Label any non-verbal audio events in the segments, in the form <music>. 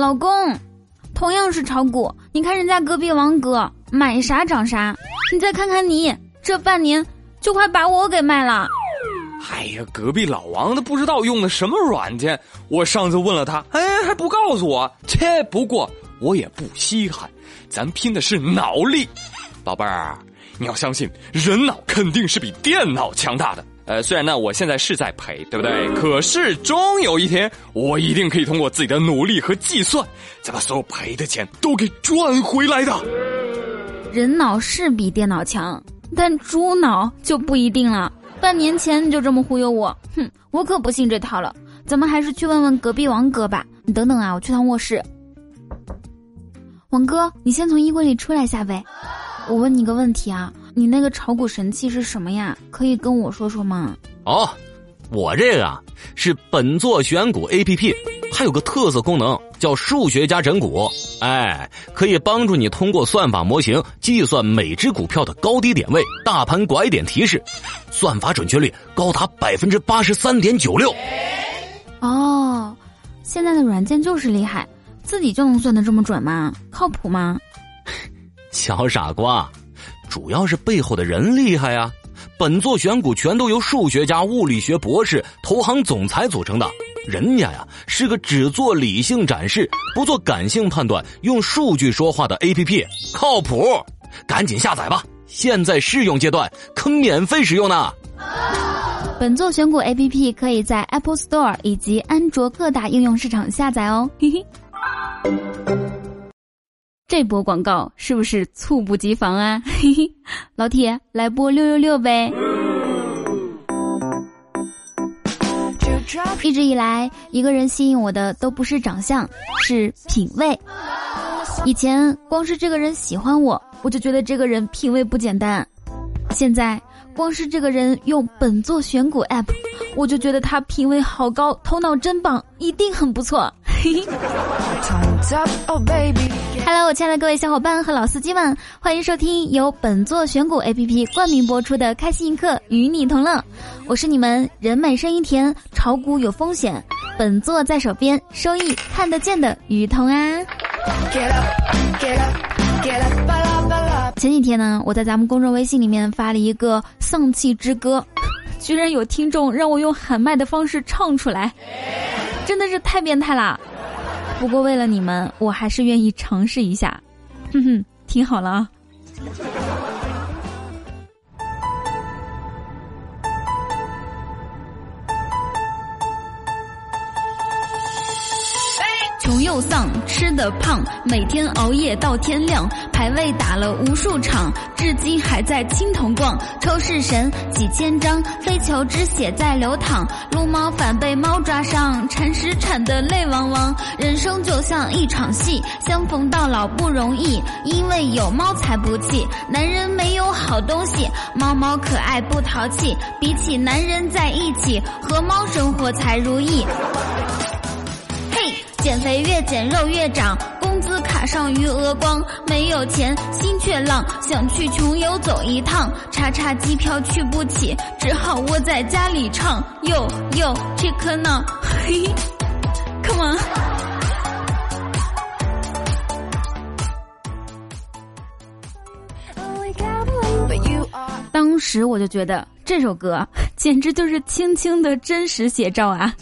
老公，同样是炒股，你看人家隔壁王哥买啥涨啥，你再看看你，这半年就快把我给卖了。哎呀，隔壁老王都不知道用的什么软件，我上次问了他，哎，还不告诉我。切，不过我也不稀罕，咱拼的是脑力，宝贝儿，你要相信，人脑肯定是比电脑强大的。呃，虽然呢，我现在是在赔，对不对？可是终有一天，我一定可以通过自己的努力和计算，再把所有赔的钱都给赚回来的。人脑是比电脑强，但猪脑就不一定了。半年前你就这么忽悠我，哼，我可不信这套了。咱们还是去问问隔壁王哥吧。你等等啊，我去趟卧室。王哥，你先从衣柜里出来下呗。我问你个问题啊，你那个炒股神器是什么呀？可以跟我说说吗？哦，我这个啊是本座选股 A P P，它有个特色功能叫数学家整股。哎，可以帮助你通过算法模型计算每只股票的高低点位、大盘拐点提示，算法准确率高达百分之八十三点九六。哦，现在的软件就是厉害，自己就能算得这么准吗？靠谱吗？<laughs> 小傻瓜，主要是背后的人厉害呀。本座选股全都由数学家、物理学博士、投行总裁组成的。人家呀是个只做理性展示、不做感性判断、用数据说话的 A P P，靠谱，赶紧下载吧！现在试用阶段，可免费使用呢。本座选股 A P P 可以在 Apple Store 以及安卓各大应用市场下载哦。嘿嘿，这波广告是不是猝不及防啊？嘿嘿，老铁，来波六六六呗！一直以来，一个人吸引我的都不是长相，是品味。以前光是这个人喜欢我，我就觉得这个人品味不简单。现在光是这个人用本座选股 App，我就觉得他品味好高，头脑真棒，一定很不错。嘿 <laughs> 嘿 Hello，我亲爱的各位小伙伴和老司机们，欢迎收听由本座选股 APP 冠名播出的《开心一刻与你同乐》，我是你们人美声音甜、炒股有风险，本座在手边，收益看得见的雨桐啊。前几天呢，我在咱们公众微信里面发了一个丧气之歌，居然有听众让我用喊麦的方式唱出来，真的是太变态啦！不过为了你们，我还是愿意尝试一下。哼哼，听好了啊。穷又丧，吃的胖，每天熬夜到天亮，排位打了无数场，至今还在青铜逛。抽式神几千张，飞球之血在流淌，撸猫反被猫抓伤，铲屎铲得泪汪汪。人生就像一场戏，相逢到老不容易，因为有猫才不气。男人没有好东西，猫猫可爱不淘气，比起男人在一起，和猫生活才如意。减肥越减肉越长，工资卡上余额光，没有钱心却浪，想去穷游走一趟，查查机票去不起，只好窝在家里唱。哟哟，check now，嘿，<laughs> come on。当时我就觉得这首歌简直就是青青的真实写照啊。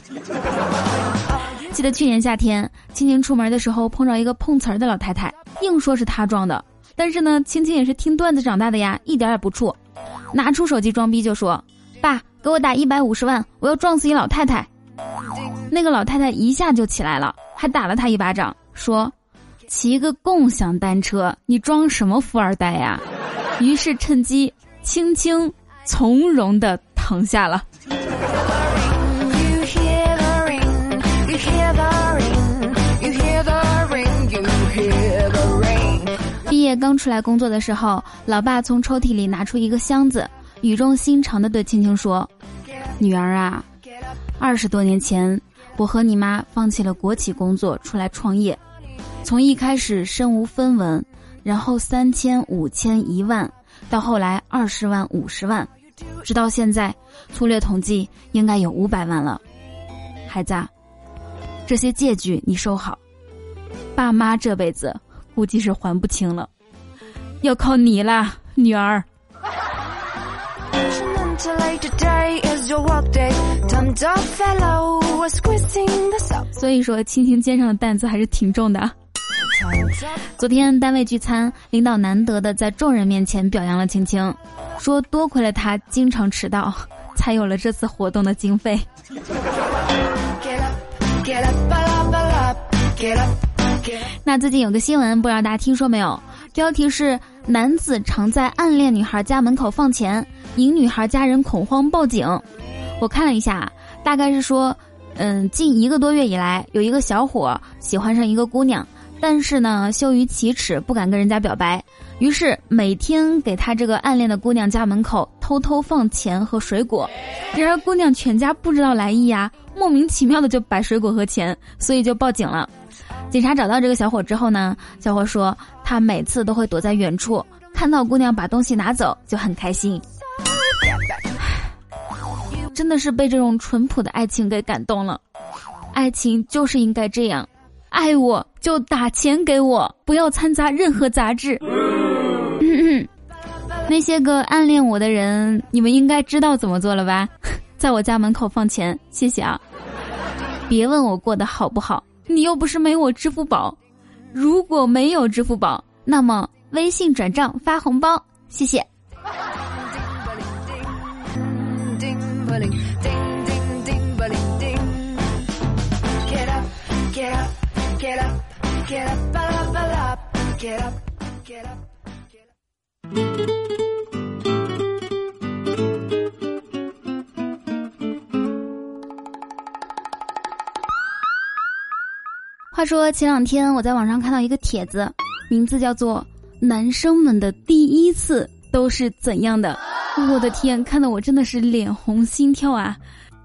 记得去年夏天，青青出门的时候碰着一个碰瓷儿的老太太，硬说是她撞的。但是呢，青青也是听段子长大的呀，一点也不怵，拿出手机装逼就说：“爸，给我打一百五十万，我要撞死一老太太。”那个老太太一下就起来了，还打了他一巴掌，说：“骑个共享单车，你装什么富二代呀？”于是趁机，青青从容的躺下了。刚出来工作的时候，老爸从抽屉里拿出一个箱子，语重心长的对青青说：“女儿啊，二十多年前，我和你妈放弃了国企工作，出来创业。从一开始身无分文，然后三千、五千、一万，到后来二十万、五十万，直到现在，粗略统计应该有五百万了。孩子，这些借据你收好。”爸妈这辈子估计是还不清了，要靠你啦，女儿。所以说，青青肩上的担子还是挺重的。昨天单位聚餐，领导难得的在众人面前表扬了青青，说多亏了他经常迟到，才有了这次活动的经费。那最近有个新闻，不知道大家听说没有？标题是“男子常在暗恋女孩家门口放钱，引女孩家人恐慌报警”。我看了一下，大概是说，嗯，近一个多月以来，有一个小伙喜欢上一个姑娘，但是呢，羞于启齿，不敢跟人家表白，于是每天给他这个暗恋的姑娘家门口偷偷放钱和水果。然而姑娘全家不知道来意呀，莫名其妙的就摆水果和钱，所以就报警了。警察找到这个小伙之后呢，小伙说他每次都会躲在远处，看到姑娘把东西拿走就很开心。<sighs> 真的是被这种淳朴的爱情给感动了，爱情就是应该这样，爱我就打钱给我，不要掺杂任何杂质。<laughs> 那些个暗恋我的人，你们应该知道怎么做了吧？<laughs> 在我家门口放钱，谢谢啊！别问我过得好不好。你又不是没我支付宝，如果没有支付宝，那么微信转账发红包，谢谢。话说前两天我在网上看到一个帖子，名字叫做《男生们的第一次都是怎样的》。我的天，看得我真的是脸红心跳啊！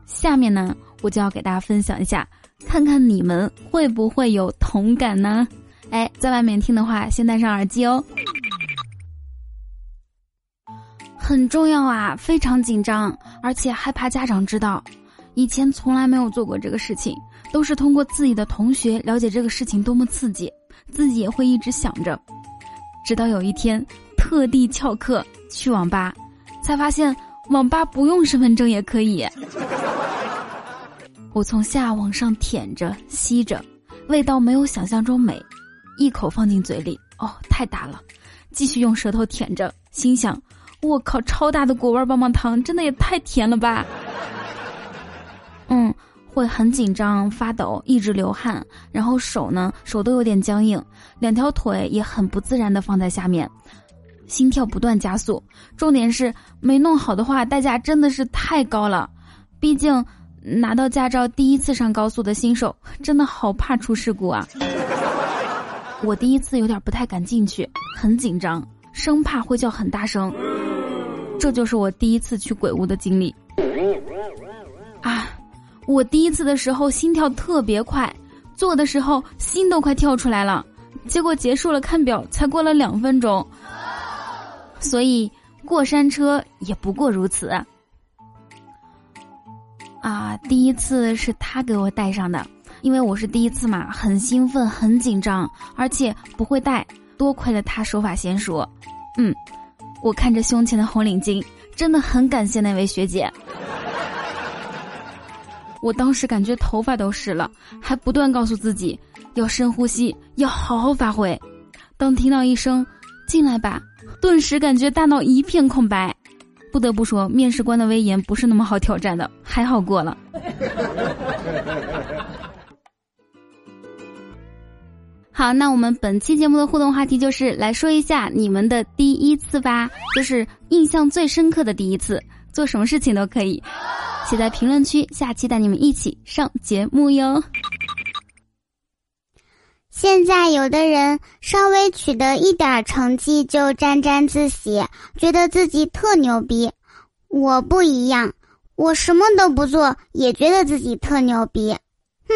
下面呢，我就要给大家分享一下，看看你们会不会有同感呢？哎，在外面听的话，先戴上耳机哦。很重要啊，非常紧张，而且害怕家长知道。以前从来没有做过这个事情。都是通过自己的同学了解这个事情多么刺激，自己也会一直想着，直到有一天特地翘课去网吧，才发现网吧不用身份证也可以。<laughs> 我从下往上舔着吸着，味道没有想象中美，一口放进嘴里，哦，太大了，继续用舌头舔着，心想，我靠，超大的果味棒棒糖，真的也太甜了吧。嗯。会很紧张、发抖、一直流汗，然后手呢，手都有点僵硬，两条腿也很不自然的放在下面，心跳不断加速。重点是没弄好的话，代价真的是太高了。毕竟拿到驾照第一次上高速的新手，真的好怕出事故啊！我第一次有点不太敢进去，很紧张，生怕会叫很大声。这就是我第一次去鬼屋的经历。我第一次的时候心跳特别快，做的时候心都快跳出来了，结果结束了看表才过了两分钟，所以过山车也不过如此。啊，第一次是他给我带上的，因为我是第一次嘛，很兴奋，很紧张，而且不会带，多亏了他手法娴熟。嗯，我看着胸前的红领巾，真的很感谢那位学姐。我当时感觉头发都湿了，还不断告诉自己要深呼吸，要好好发挥。当听到一声“进来吧”，顿时感觉大脑一片空白。不得不说，面试官的威严不是那么好挑战的，还好过了。<laughs> 好，那我们本期节目的互动话题就是来说一下你们的第一次吧，就是印象最深刻的第一次，做什么事情都可以。写在评论区，下期带你们一起上节目哟。现在有的人稍微取得一点成绩就沾沾自喜，觉得自己特牛逼。我不一样，我什么都不做也觉得自己特牛逼。哼。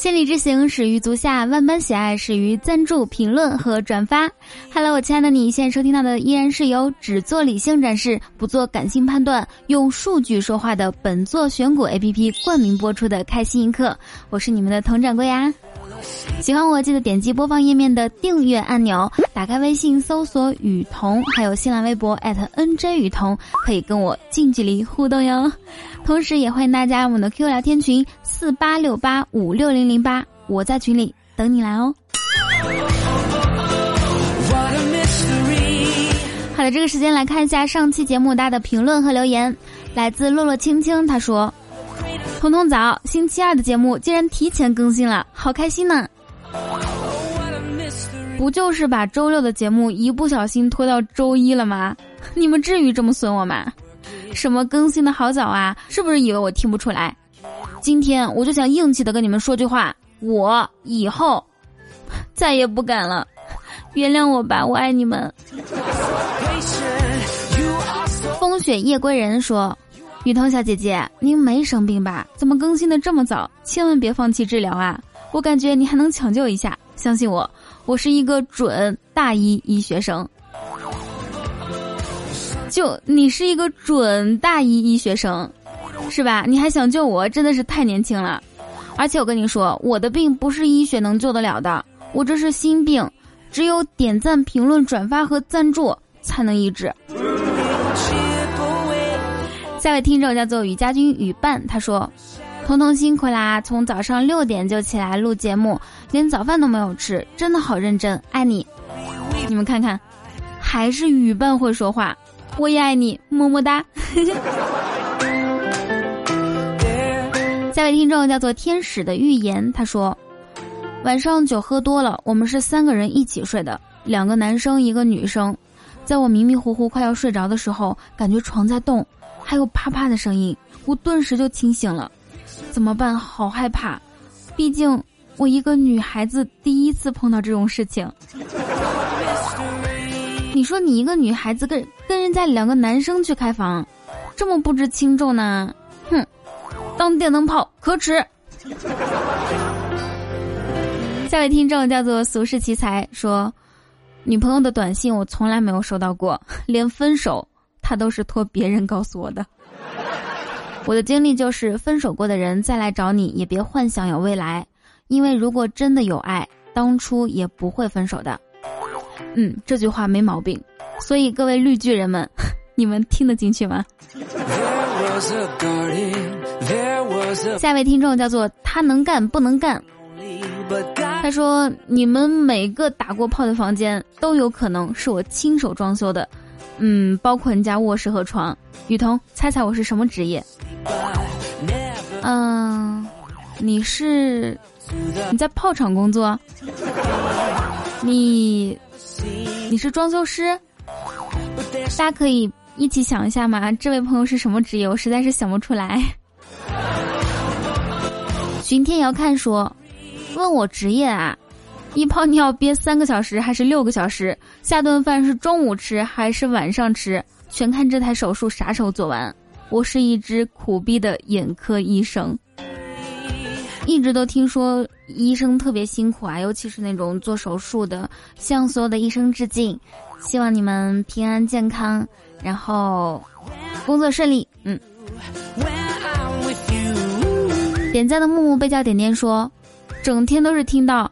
千里之行，始于足下；万般喜爱，始于赞助、评论和转发。Hello，我亲爱的你，现在收听到的依然是由只做理性展示、不做感性判断、用数据说话的本座选股 APP 冠名播出的开心一刻。我是你们的佟掌柜啊！喜欢我记得点击播放页面的订阅按钮，打开微信搜索雨桐，还有新浪微博 @NJ 雨桐，可以跟我近距离互动哟。同时也欢迎大家我们的 Q 聊天群四八六八五六零零八，我在群里等你来哦。好的，这个时间来看一下上期节目大家的评论和留言，来自洛洛青青，他说：“彤彤早，星期二的节目竟然提前更新了，好开心呢！不就是把周六的节目一不小心拖到周一了吗？<laughs> 你们至于这么损我吗？”什么更新的好早啊？是不是以为我听不出来？今天我就想硬气的跟你们说句话，我以后 <laughs> 再也不敢了，原谅我吧，我爱你们。风雪夜归人说：“雨桐小姐姐，您没生病吧？怎么更新的这么早？千万别放弃治疗啊！我感觉你还能抢救一下，相信我，我是一个准大一医学生。”就你是一个准大一医学生，是吧？你还想救我，真的是太年轻了。而且我跟你说，我的病不是医学能救得了的，我这是心病，只有点赞、评论、转发和赞助才能医治。下位听众叫做雨家军雨伴，他说：“彤彤辛苦啦，从早上六点就起来录节目，连早饭都没有吃，真的好认真，爱你。你们看看，还是雨伴会说话。”我也爱你，么么哒。下位听众叫做天使的预言，他说：晚上酒喝多了，我们是三个人一起睡的，两个男生一个女生。在我迷迷糊糊快要睡着的时候，感觉床在动，还有啪啪的声音，我顿时就清醒了。怎么办？好害怕，毕竟我一个女孩子第一次碰到这种事情。<laughs> 你说你一个女孩子跟跟人家两个男生去开房，这么不知轻重呢？哼，当电灯泡可耻。<laughs> 下位听众叫做俗世奇才，说女朋友的短信我从来没有收到过，<laughs> 连分手他都是托别人告诉我的。我的经历就是分手过的人再来找你也别幻想有未来，因为如果真的有爱，当初也不会分手的。嗯，这句话没毛病，所以各位绿巨人们，<laughs> 你们听得进去吗？下一位听众叫做他能干不能干，他说你们每个打过炮的房间都有可能是我亲手装修的，嗯，包括人家卧室和床。雨桐，猜猜我是什么职业？嗯，你是你在炮厂工作？你？你是装修师，大家可以一起想一下吗？这位朋友是什么职业？我实在是想不出来。<laughs> 巡天遥看说，问我职业啊，一泡尿憋三个小时还是六个小时？下顿饭是中午吃还是晚上吃？全看这台手术啥时候做完。我是一只苦逼的眼科医生。一直都听说医生特别辛苦啊，尤其是那种做手术的，向所有的医生致敬，希望你们平安健康，然后工作顺利。嗯。点赞的木木被叫点点说，整天都是听到，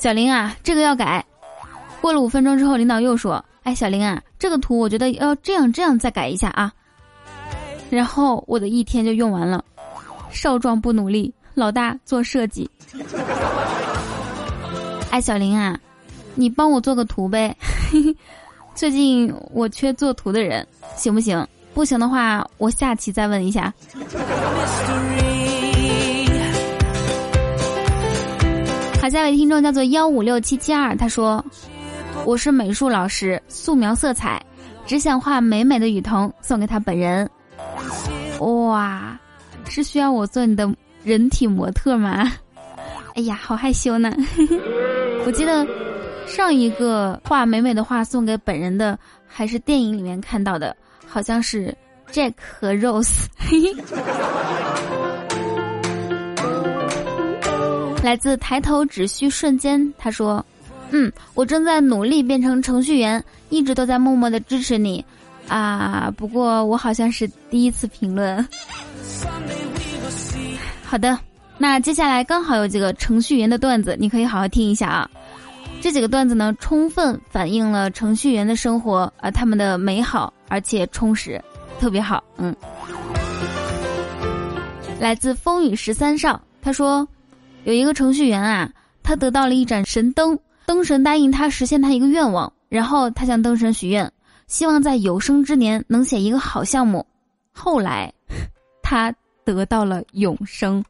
小林啊，这个要改。过了五分钟之后，领导又说，哎，小林啊，这个图我觉得要这样这样再改一下啊。然后我的一天就用完了，少壮不努力。老大做设计，<laughs> 哎，小林啊，你帮我做个图呗。<laughs> 最近我缺做图的人，行不行？不行的话，我下期再问一下。好，下一位听众叫做幺五六七七二，他说：“我是美术老师，素描色彩，只想画美美的雨桐送给他本人。”哇，是需要我做你的？人体模特吗？哎呀，好害羞呢！<laughs> 我记得上一个画美美的画送给本人的，还是电影里面看到的，好像是 Jack 和 Rose。<laughs> 来自抬头只需瞬间，他说：“嗯，我正在努力变成程序员，一直都在默默的支持你，啊，不过我好像是第一次评论。<laughs> ”好的，那接下来刚好有几个程序员的段子，你可以好好听一下啊。这几个段子呢，充分反映了程序员的生活啊，他们的美好而且充实，特别好。嗯，来自风雨十三少，他说，有一个程序员啊，他得到了一盏神灯，灯神答应他实现他一个愿望，然后他向灯神许愿，希望在有生之年能写一个好项目。后来，<laughs> 他。得到了永生。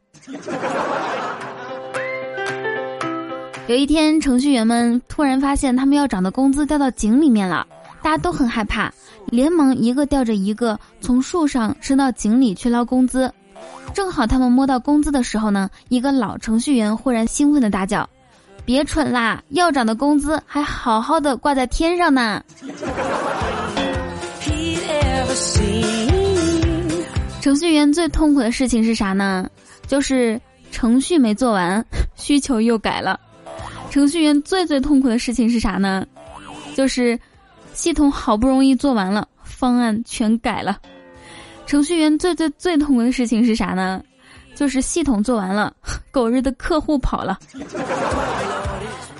有一天，程序员们突然发现他们要涨的工资掉到井里面了，大家都很害怕，连忙一个吊着一个从树上升到井里去捞工资。正好他们摸到工资的时候呢，一个老程序员忽然兴奋的大叫：“别蠢啦，要涨的工资还好好的挂在天上呢！”程序员最痛苦的事情是啥呢？就是程序没做完，需求又改了。程序员最最痛苦的事情是啥呢？就是系统好不容易做完了，方案全改了。程序员最最最痛苦的事情是啥呢？就是系统做完了，<laughs> 狗日的客户跑了。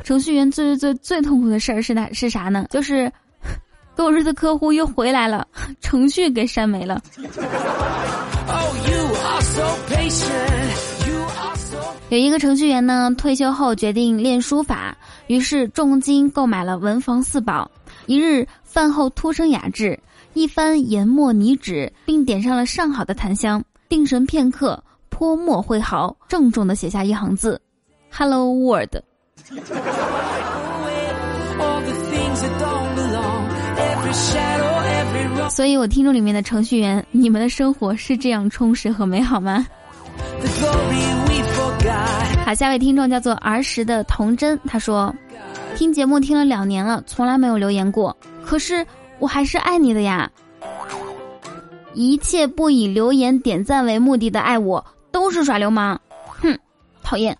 程序员最最最最痛苦的事儿是哪是啥呢？就是 <laughs> 狗日的客户又回来了，<laughs> 程序给删没了。有一个程序员呢，退休后决定练书法，于是重金购买了文房四宝。一日饭后突生雅致，一番研墨泥纸，并点上了上好的檀香。定神片刻，泼墨挥毫，郑重地写下一行字：“Hello World。”所以，我听众里面的程序员，你们的生活是这样充实和美好吗？好，下位听众叫做儿时的童真，他说：“听节目听了两年了，从来没有留言过，可是我还是爱你的呀。一切不以留言点赞为目的的爱我，都是耍流氓。哼，讨厌。”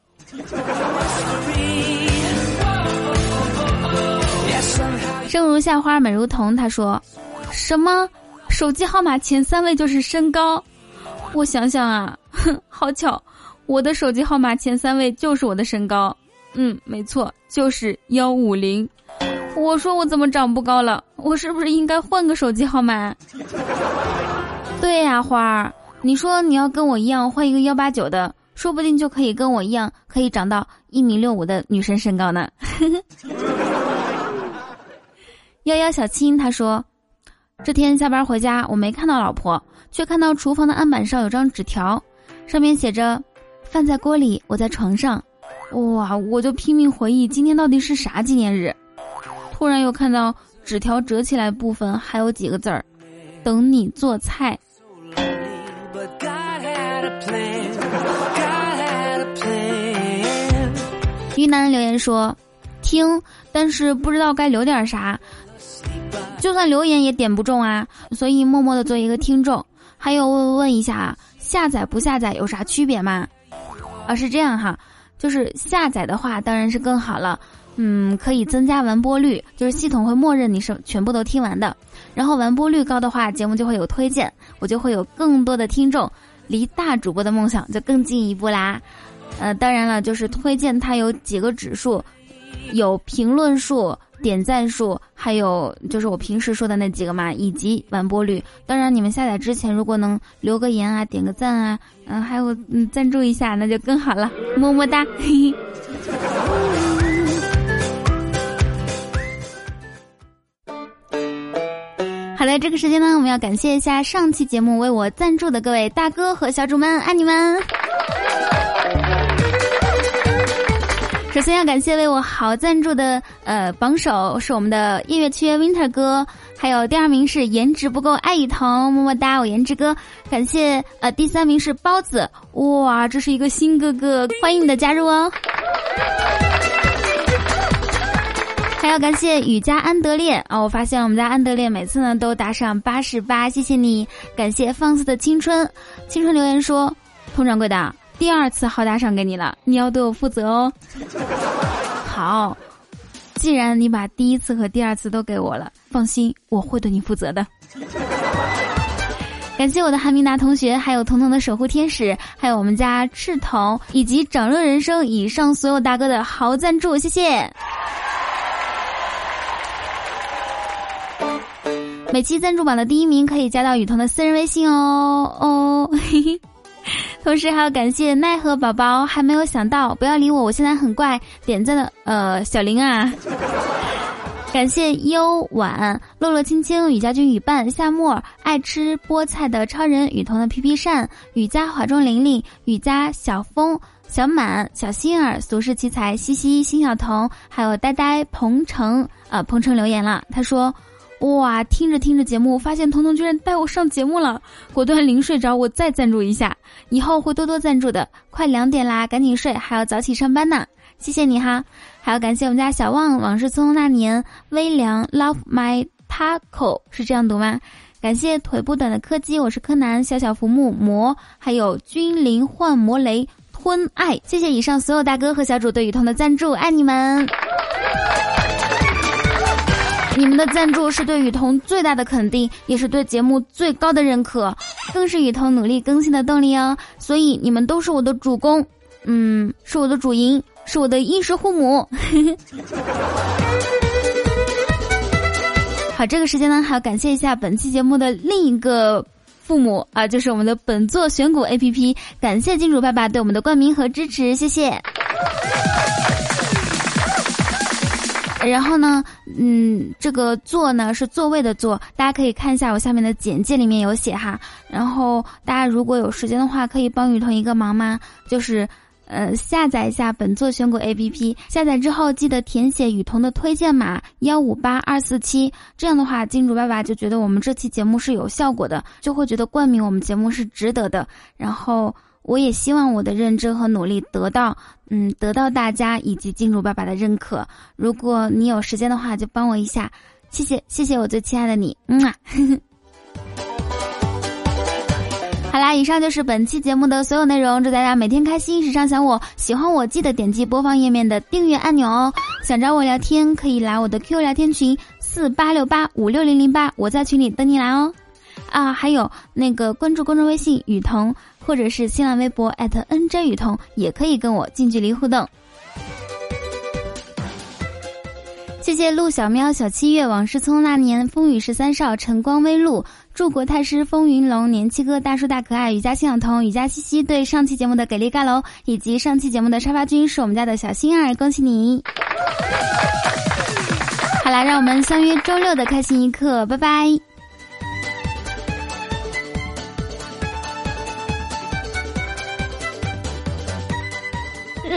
生如夏花，美如桐。他说：“什么？手机号码前三位就是身高？我想想啊，哼，好巧，我的手机号码前三位就是我的身高。嗯，没错，就是幺五零。我说我怎么长不高了？我是不是应该换个手机号码？对呀，花儿，你说你要跟我一样换一个幺八九的，说不定就可以跟我一样，可以长到一米六五的女生身高呢。<laughs> ”幺幺小青他说：“这天下班回家，我没看到老婆，却看到厨房的案板上有张纸条，上面写着‘饭在锅里，我在床上’。哇！我就拼命回忆今天到底是啥纪念日，突然又看到纸条折起来部分还有几个字儿：‘等你做菜。’于南留言说：听，但是不知道该留点啥。”就算留言也点不中啊，所以默默的做一个听众。还有问问一下，下载不下载有啥区别吗？啊，是这样哈，就是下载的话当然是更好了，嗯，可以增加完播率，就是系统会默认你是全部都听完的。然后完播率高的话，节目就会有推荐，我就会有更多的听众，离大主播的梦想就更进一步啦。呃，当然了，就是推荐它有几个指数，有评论数。点赞数，还有就是我平时说的那几个嘛，以及完播率。当然，你们下载之前如果能留个言啊，点个赞啊，嗯，还有嗯赞助一下，那就更好了，么么哒。好 <laughs> 的，这个时间呢，我们要感谢一下上期节目为我赞助的各位大哥和小主们，爱你们。首先要感谢为我好赞助的呃榜首是我们的音乐缺 Winter 哥，还有第二名是颜值不够爱雨桐，么么哒，我颜值哥。感谢呃第三名是包子，哇，这是一个新哥哥，欢迎你的加入哦。还要感谢雨家安德烈啊，我发现我们家安德烈每次呢都打赏八十八，谢谢你。感谢放肆的青春，青春留言说，佟掌柜的。第二次好打赏给你了，你要对我负责哦。<laughs> 好，既然你把第一次和第二次都给我了，放心，我会对你负责的。<laughs> 感谢我的韩明达同学，还有彤彤的守护天使，还有我们家赤瞳以及掌乐人生以上所有大哥的好赞助，谢谢。每期赞助榜的第一名可以加到雨桐的私人微信哦。哦，嘿 <laughs> 嘿同时还要感谢奈何宝宝，还没有想到，不要理我，我现在很怪，点赞的呃小林啊，<laughs> 感谢幽婉、洛洛青青、雨家军、雨伴、夏沫、爱吃菠菜的超人、雨桐的皮皮扇、雨家华中玲玲、雨家小风、小满、小心儿、俗世奇才、西西、辛小彤，还有呆呆、鹏程啊，鹏程留言了，他说。哇，听着听着节目，发现彤彤居然带我上节目了，果断临睡着，我再赞助一下，以后会多多赞助的。快两点啦，赶紧睡，还要早起上班呢。谢谢你哈，还要感谢我们家小旺，往事匆匆那年，微凉，Love my taco 是这样读吗？感谢腿不短的柯基，我是柯南，小小浮木魔，还有君临幻魔雷吞爱，谢谢以上所有大哥和小主对雨桐的赞助，爱你们。你们的赞助是对雨桐最大的肯定，也是对节目最高的认可，更是雨桐努力更新的动力哦。所以你们都是我的主公，嗯，是我的主营，是我的衣食父母。<laughs> 好，这个时间呢，还要感谢一下本期节目的另一个父母啊，就是我们的本座选股 APP，感谢金主爸爸对我们的冠名和支持，谢谢。然后呢，嗯，这个座呢是座位的座，大家可以看一下我下面的简介里面有写哈。然后大家如果有时间的话，可以帮雨桐一个忙吗？就是，呃，下载一下本座选股 APP，下载之后记得填写雨桐的推荐码幺五八二四七，这样的话金主爸爸就觉得我们这期节目是有效果的，就会觉得冠名我们节目是值得的。然后。我也希望我的认真和努力得到，嗯，得到大家以及金主爸爸的认可。如果你有时间的话，就帮我一下，谢谢，谢谢我最亲爱的你，嗯啊。<laughs> 好啦，以上就是本期节目的所有内容。祝大家每天开心，时常想我，喜欢我记得点击播放页面的订阅按钮哦。想找我聊天，可以来我的 Q 聊天群四八六八五六零零八，我在群里等你来哦。啊，还有那个关注公众微信雨桐。或者是新浪微博 @nj 雨桐，也可以跟我近距离互动。谢谢陆小喵、小七月、往事匆那年、风雨十三少、晨光微露、祝国太师、风云龙、年七哥、大叔大可爱、雨家新小童、雨家西西对上期节目的给力盖楼，以及上期节目的沙发君是我们家的小心儿，恭喜你！好啦，让我们相约周六的开心一刻，拜拜。